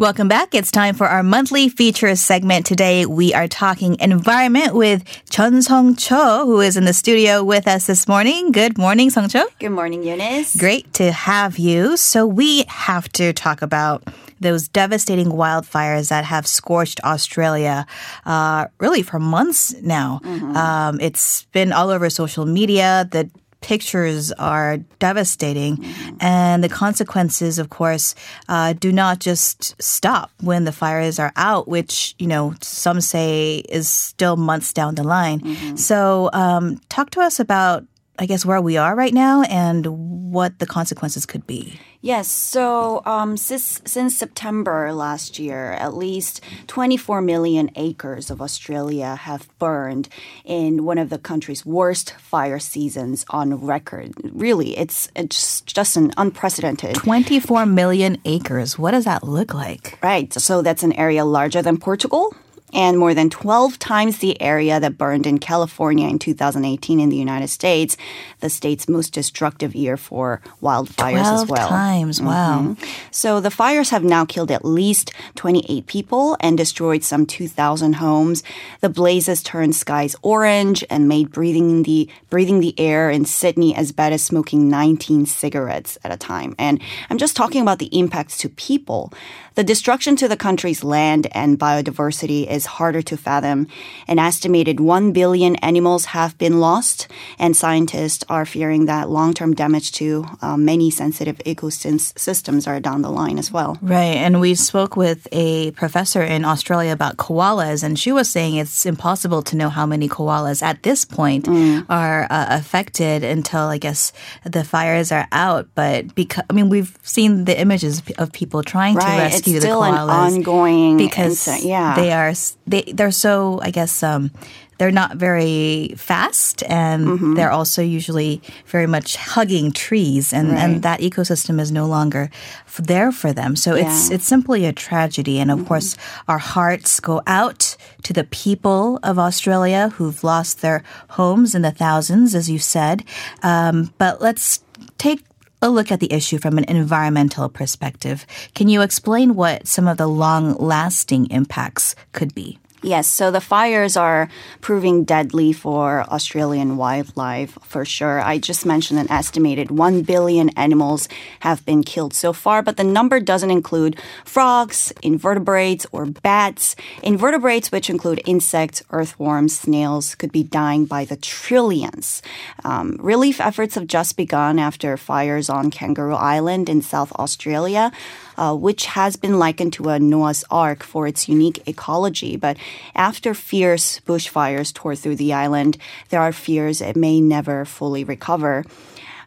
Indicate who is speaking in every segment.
Speaker 1: Welcome back. It's time for our monthly feature segment. Today we are talking environment with Chun Song Cho, who is in the studio with us this morning. Good morning, Song Cho.
Speaker 2: Good morning, Eunice.
Speaker 1: Great to have you. So we have to talk about those devastating wildfires that have scorched Australia uh, really for months now. Um, it's been all over social media. The pictures are devastating, and the consequences, of course, uh, do not just stop when the fires are out, which you know some say is still months down the line. So, um, talk to us about. I guess where we are right now and what the consequences could be.
Speaker 2: Yes, so um, since, since September last year, at least 24 million acres of Australia have burned in one of the country's worst fire seasons on record. Really, it's, it's just an unprecedented.
Speaker 1: 24 million acres. What does that look like?
Speaker 2: Right, so that's an area larger than Portugal and more than 12 times the area that burned in California in 2018 in the United States, the state's most destructive year for wildfires
Speaker 1: 12
Speaker 2: as well.
Speaker 1: times. Wow.
Speaker 2: Mhm. So the fires have now killed at least 28 people and destroyed some 2,000 homes. The blazes turned skies orange and made breathing the breathing the air in Sydney as bad as smoking 19 cigarettes at a time. And I'm just talking about the impacts to people. The destruction to the country's land and biodiversity is harder to fathom. An estimated 1 billion animals have been lost, and scientists are fearing that long term damage to uh, many sensitive ecosystems are down the line as well.
Speaker 1: Right. And we spoke with a professor in Australia about koalas, and she was saying it's impossible to know how many koalas at this point are uh, affected until, I guess, the fires are out. But because, I mean, we've seen the images of people trying to rescue
Speaker 2: it's
Speaker 1: the koalas.
Speaker 2: It's still an ongoing
Speaker 1: because
Speaker 2: incident, yeah.
Speaker 1: they are, they, they're so, I guess, um, they're not very fast and
Speaker 2: Mm-hmm.
Speaker 1: they're also usually very much hugging trees and, and that ecosystem is no longer f- there for them. So it's
Speaker 2: Yeah. Mm-hmm.
Speaker 1: it's simply a tragedy. And of course, our hearts go out to the people of Australia who've lost their homes in the thousands, as you said. Um, but let's take a look at the issue from an environmental perspective. Can you explain what some of the long lasting impacts could be?
Speaker 2: Yes, so the fires are proving deadly for Australian wildlife for sure. I just mentioned an estimated 1 billion animals have been killed so far, but the number doesn't include frogs, invertebrates, or bats. Invertebrates, which include insects, earthworms, snails, could be dying by the trillions. Um, relief efforts have just begun after fires on Kangaroo Island in South Australia uh, which has been likened to a Noah's Ark for its unique ecology. But after fierce bushfires tore through the island, there are fears it may never fully recover.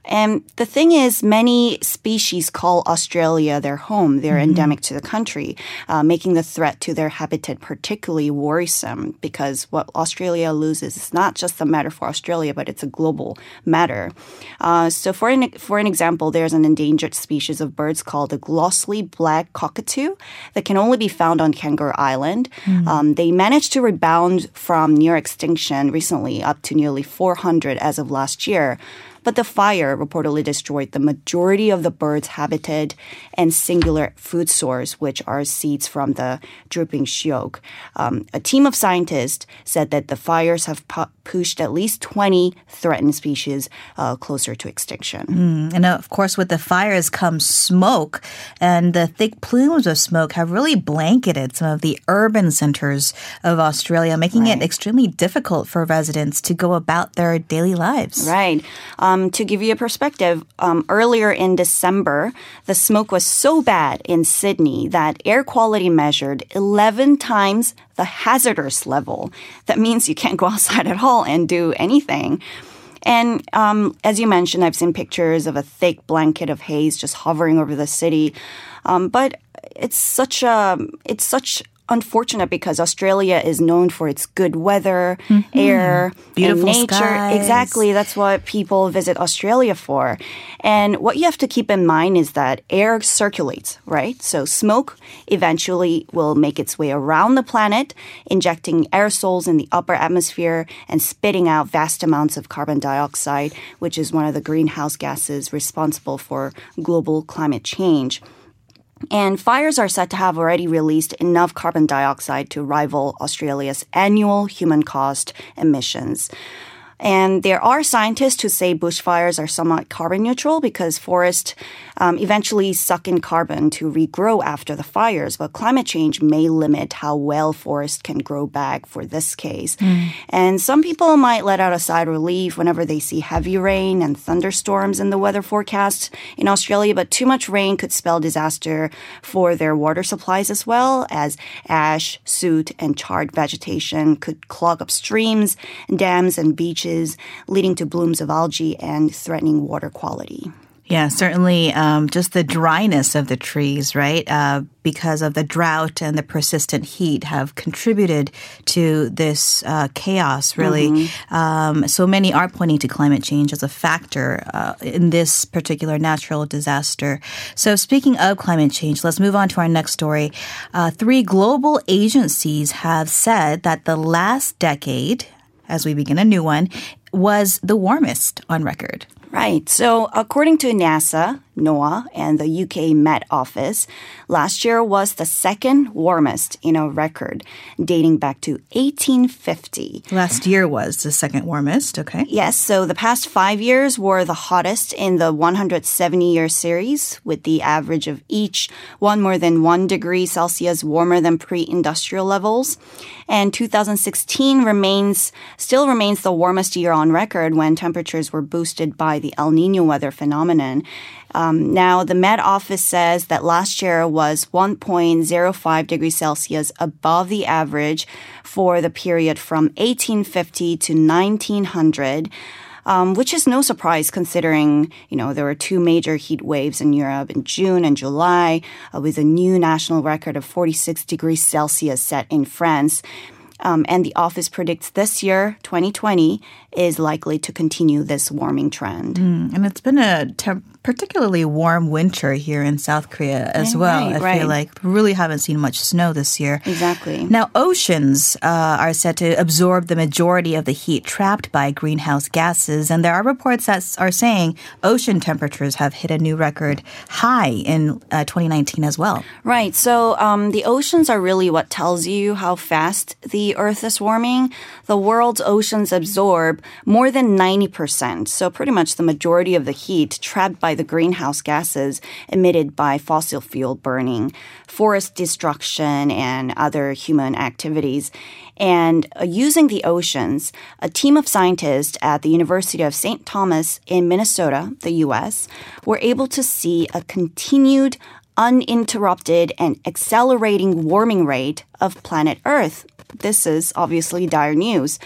Speaker 2: And the thing is, many species call Australia their home. They're endemic to the country, uh, making the threat to their habitat particularly worrisome because what Australia loses is not just a matter for Australia, but it's a global matter. Uh, so, for an, for an example, there's an endangered species of birds called the glossy black cockatoo that can only be found on Kangaroo Island. Um, they managed to rebound from near extinction recently, up to nearly 400 as of last year. But the fire reportedly destroyed the majority of the bird's habitat and singular food source, which are seeds from the drooping sheoak. Um, a team of scientists said that the fires have pu- pushed at least 20 threatened species uh, closer to extinction.
Speaker 1: And of course, with the fires comes smoke, and the thick plumes of smoke have really blanketed some of the urban centers of Australia, making it extremely difficult for residents to go about their daily lives.
Speaker 2: Right. Um, to give you a perspective, um, earlier in December, the smoke was so bad in Sydney that air quality measured 11 times the hazardous level. That means you can't go outside at all and do anything. And um, as you mentioned, I've seen pictures of a thick blanket of haze just hovering over the city. Um, but it's such a it's such unfortunate because Australia is known for its good weather, mm-hmm. air,
Speaker 1: Beautiful
Speaker 2: and nature.
Speaker 1: skies.
Speaker 2: Exactly. That's what people visit Australia for. And what you have to keep in mind is that air circulates, right? So smoke eventually will make its way around the planet, injecting aerosols in the upper atmosphere and spitting out vast amounts of carbon dioxide, which is one of the greenhouse gases responsible for global climate change. And fires are said to have already released enough carbon dioxide to rival Australia's annual human caused emissions. And there are scientists who say bushfires are somewhat carbon neutral because forests um, eventually suck in carbon to regrow after the fires. But climate change may limit how well forests can grow back for this case. Mm. And some people might let out a sigh of relief whenever they see heavy rain and thunderstorms in the weather forecast in Australia. But too much rain could spell disaster for their water supplies as well as ash, soot, and charred vegetation could clog up streams, dams, and beaches leading to blooms of algae and threatening water quality.
Speaker 1: Yeah, certainly um, just the dryness of the trees, right? Uh, because of the drought and the persistent heat have contributed to this uh, chaos, really. Mm-hmm. Um, so many are pointing to climate change as a factor uh, in this particular natural disaster. So, speaking of climate change, let's move on to our next story. Uh, three global agencies have said that the last decade as we begin a new one, was the warmest on record.
Speaker 2: Right. So, according to NASA, NOAA, and the UK Met Office, last year was the second warmest in a record dating back to 1850.
Speaker 1: Last year was the second warmest, okay.
Speaker 2: Yes. So, the past five years were the hottest in the 170 year series, with the average of each one more than one degree Celsius warmer than pre industrial levels. And 2016 remains, still remains the warmest year on record when temperatures were boosted by the El Nino weather phenomenon. Um, now, the Met Office says that last year was 1.05 degrees Celsius above the average for the period from 1850 to 1900. Um, which is no surprise considering, you know, there were two major heat waves in Europe in June and July uh, with a new national record of 46 degrees Celsius set in France. Um, and the office predicts this year, 2020, is likely to continue this warming trend.
Speaker 1: Mm, and it's been a temp- particularly warm winter here in South Korea as well.
Speaker 2: Right,
Speaker 1: I
Speaker 2: right.
Speaker 1: feel like we really haven't seen much snow this year.
Speaker 2: Exactly.
Speaker 1: Now, oceans uh, are said to absorb the majority of the heat trapped by greenhouse gases, and there are reports that are saying ocean temperatures have hit a new record high in uh, 2019 as well.
Speaker 2: Right. So um, the oceans are really what tells you how fast the Earth is warming. The world's oceans absorb more than 90%, so pretty much the majority of the heat trapped by the greenhouse gases emitted by fossil fuel burning, forest destruction, and other human activities. And uh, using the oceans, a team of scientists at the University of St. Thomas in Minnesota, the US, were able to see a continued uninterrupted and accelerating warming rate of planet Earth. This is obviously dire news.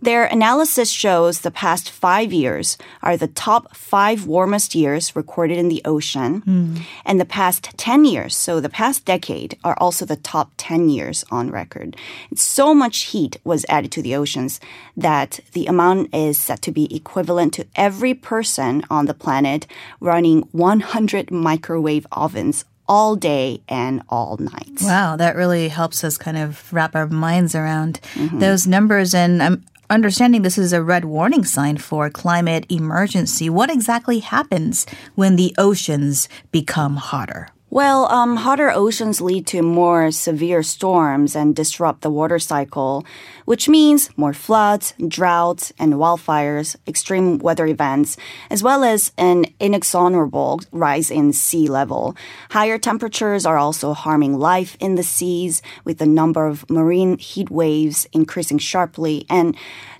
Speaker 2: Their analysis shows the past five years are the top five warmest years recorded in the ocean. Mm. And the past 10 years, so the past decade, are also the top 10 years on record. So much heat was added to the oceans that the amount is set to be equivalent to every person on the planet running 100 microwave ovens all day and all night.
Speaker 1: Wow, that really helps us kind of wrap our minds around mm-hmm. those numbers. And I'm understanding this is a red warning sign for climate emergency. What exactly happens when the oceans become hotter?
Speaker 2: Well, um, hotter oceans lead to more severe storms and disrupt the water cycle, which means more floods, droughts, and wildfires, extreme weather events, as well as an inexorable rise in sea level. Higher temperatures are also harming life in the seas, with the number of marine heat waves increasing sharply. And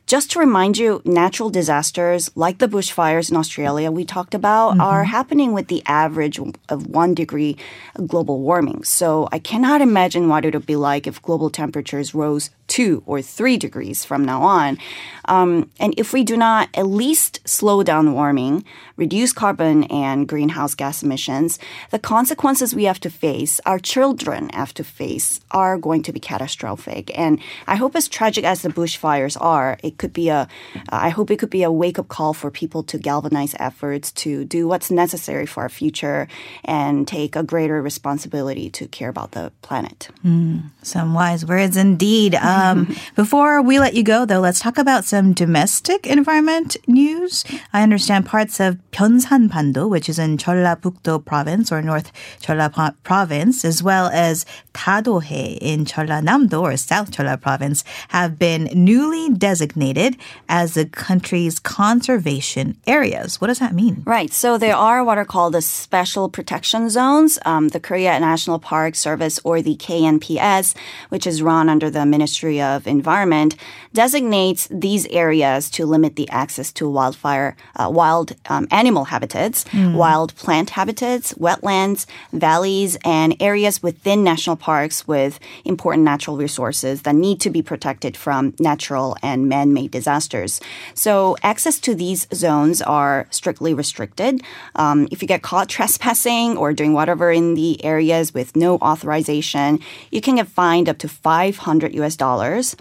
Speaker 2: just to remind you, natural disasters like the bushfires in Australia we talked about mm-hmm. are happening with the average of one degree global warming. So I cannot imagine what it would be like if global temperatures rose two or three degrees from now on. Um, and if we do not at least slow down warming, reduce carbon and greenhouse gas emissions, the consequences we have to face, our children have to face, are going to be catastrophic. And I hope, as tragic as the bushfires are, it could be a, I hope it could be a wake up call for people to galvanize efforts to do what's necessary for our future and take a greater responsibility to care about the planet.
Speaker 1: Mm, some wise words indeed. Um, Um, before we let you go, though, let's talk about some domestic environment news. I understand parts of Byeonsanbando, which is in Jeollabuk-do province or North Jeolla province, as well as Dadohae in Jeollanam-do or South Jeolla province, have been newly designated as the country's conservation areas. What does that mean?
Speaker 2: Right. So there are what are called the special protection zones. Um, the Korea National Park Service, or the KNPS, which is run under the Ministry of Environment, designates these areas to limit the access to wildfire, uh, wild um, animal habitats, wild plant habitats, wetlands, valleys, and areas within national parks with important natural resources that need to be protected from natural and man-made disasters. So access to these zones are strictly restricted. Um, if you get caught trespassing or doing whatever in the areas with no authorization, you can get fined up to 500 US dollars.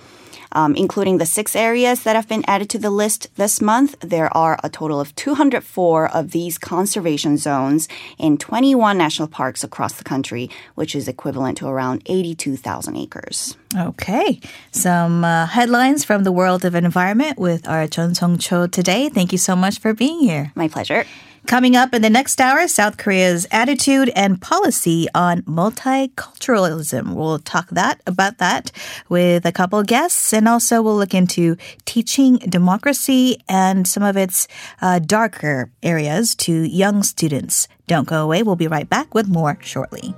Speaker 2: Um, including the six areas that have been added to the list this month, there are a total of 204 of these conservation zones in 21 national parks across the country, which is equivalent to around 82,000 acres.
Speaker 1: Okay. Some uh, headlines from the world of environment with our Chun Song Cho today. Thank you so much for being here.
Speaker 2: My pleasure.
Speaker 1: Coming up in the next hour, South Korea's attitude and policy on multiculturalism. We'll talk that about that with a couple guests, and also we'll look into teaching democracy and some of its uh, darker areas to young students. Don't go away. We'll be right back with more shortly.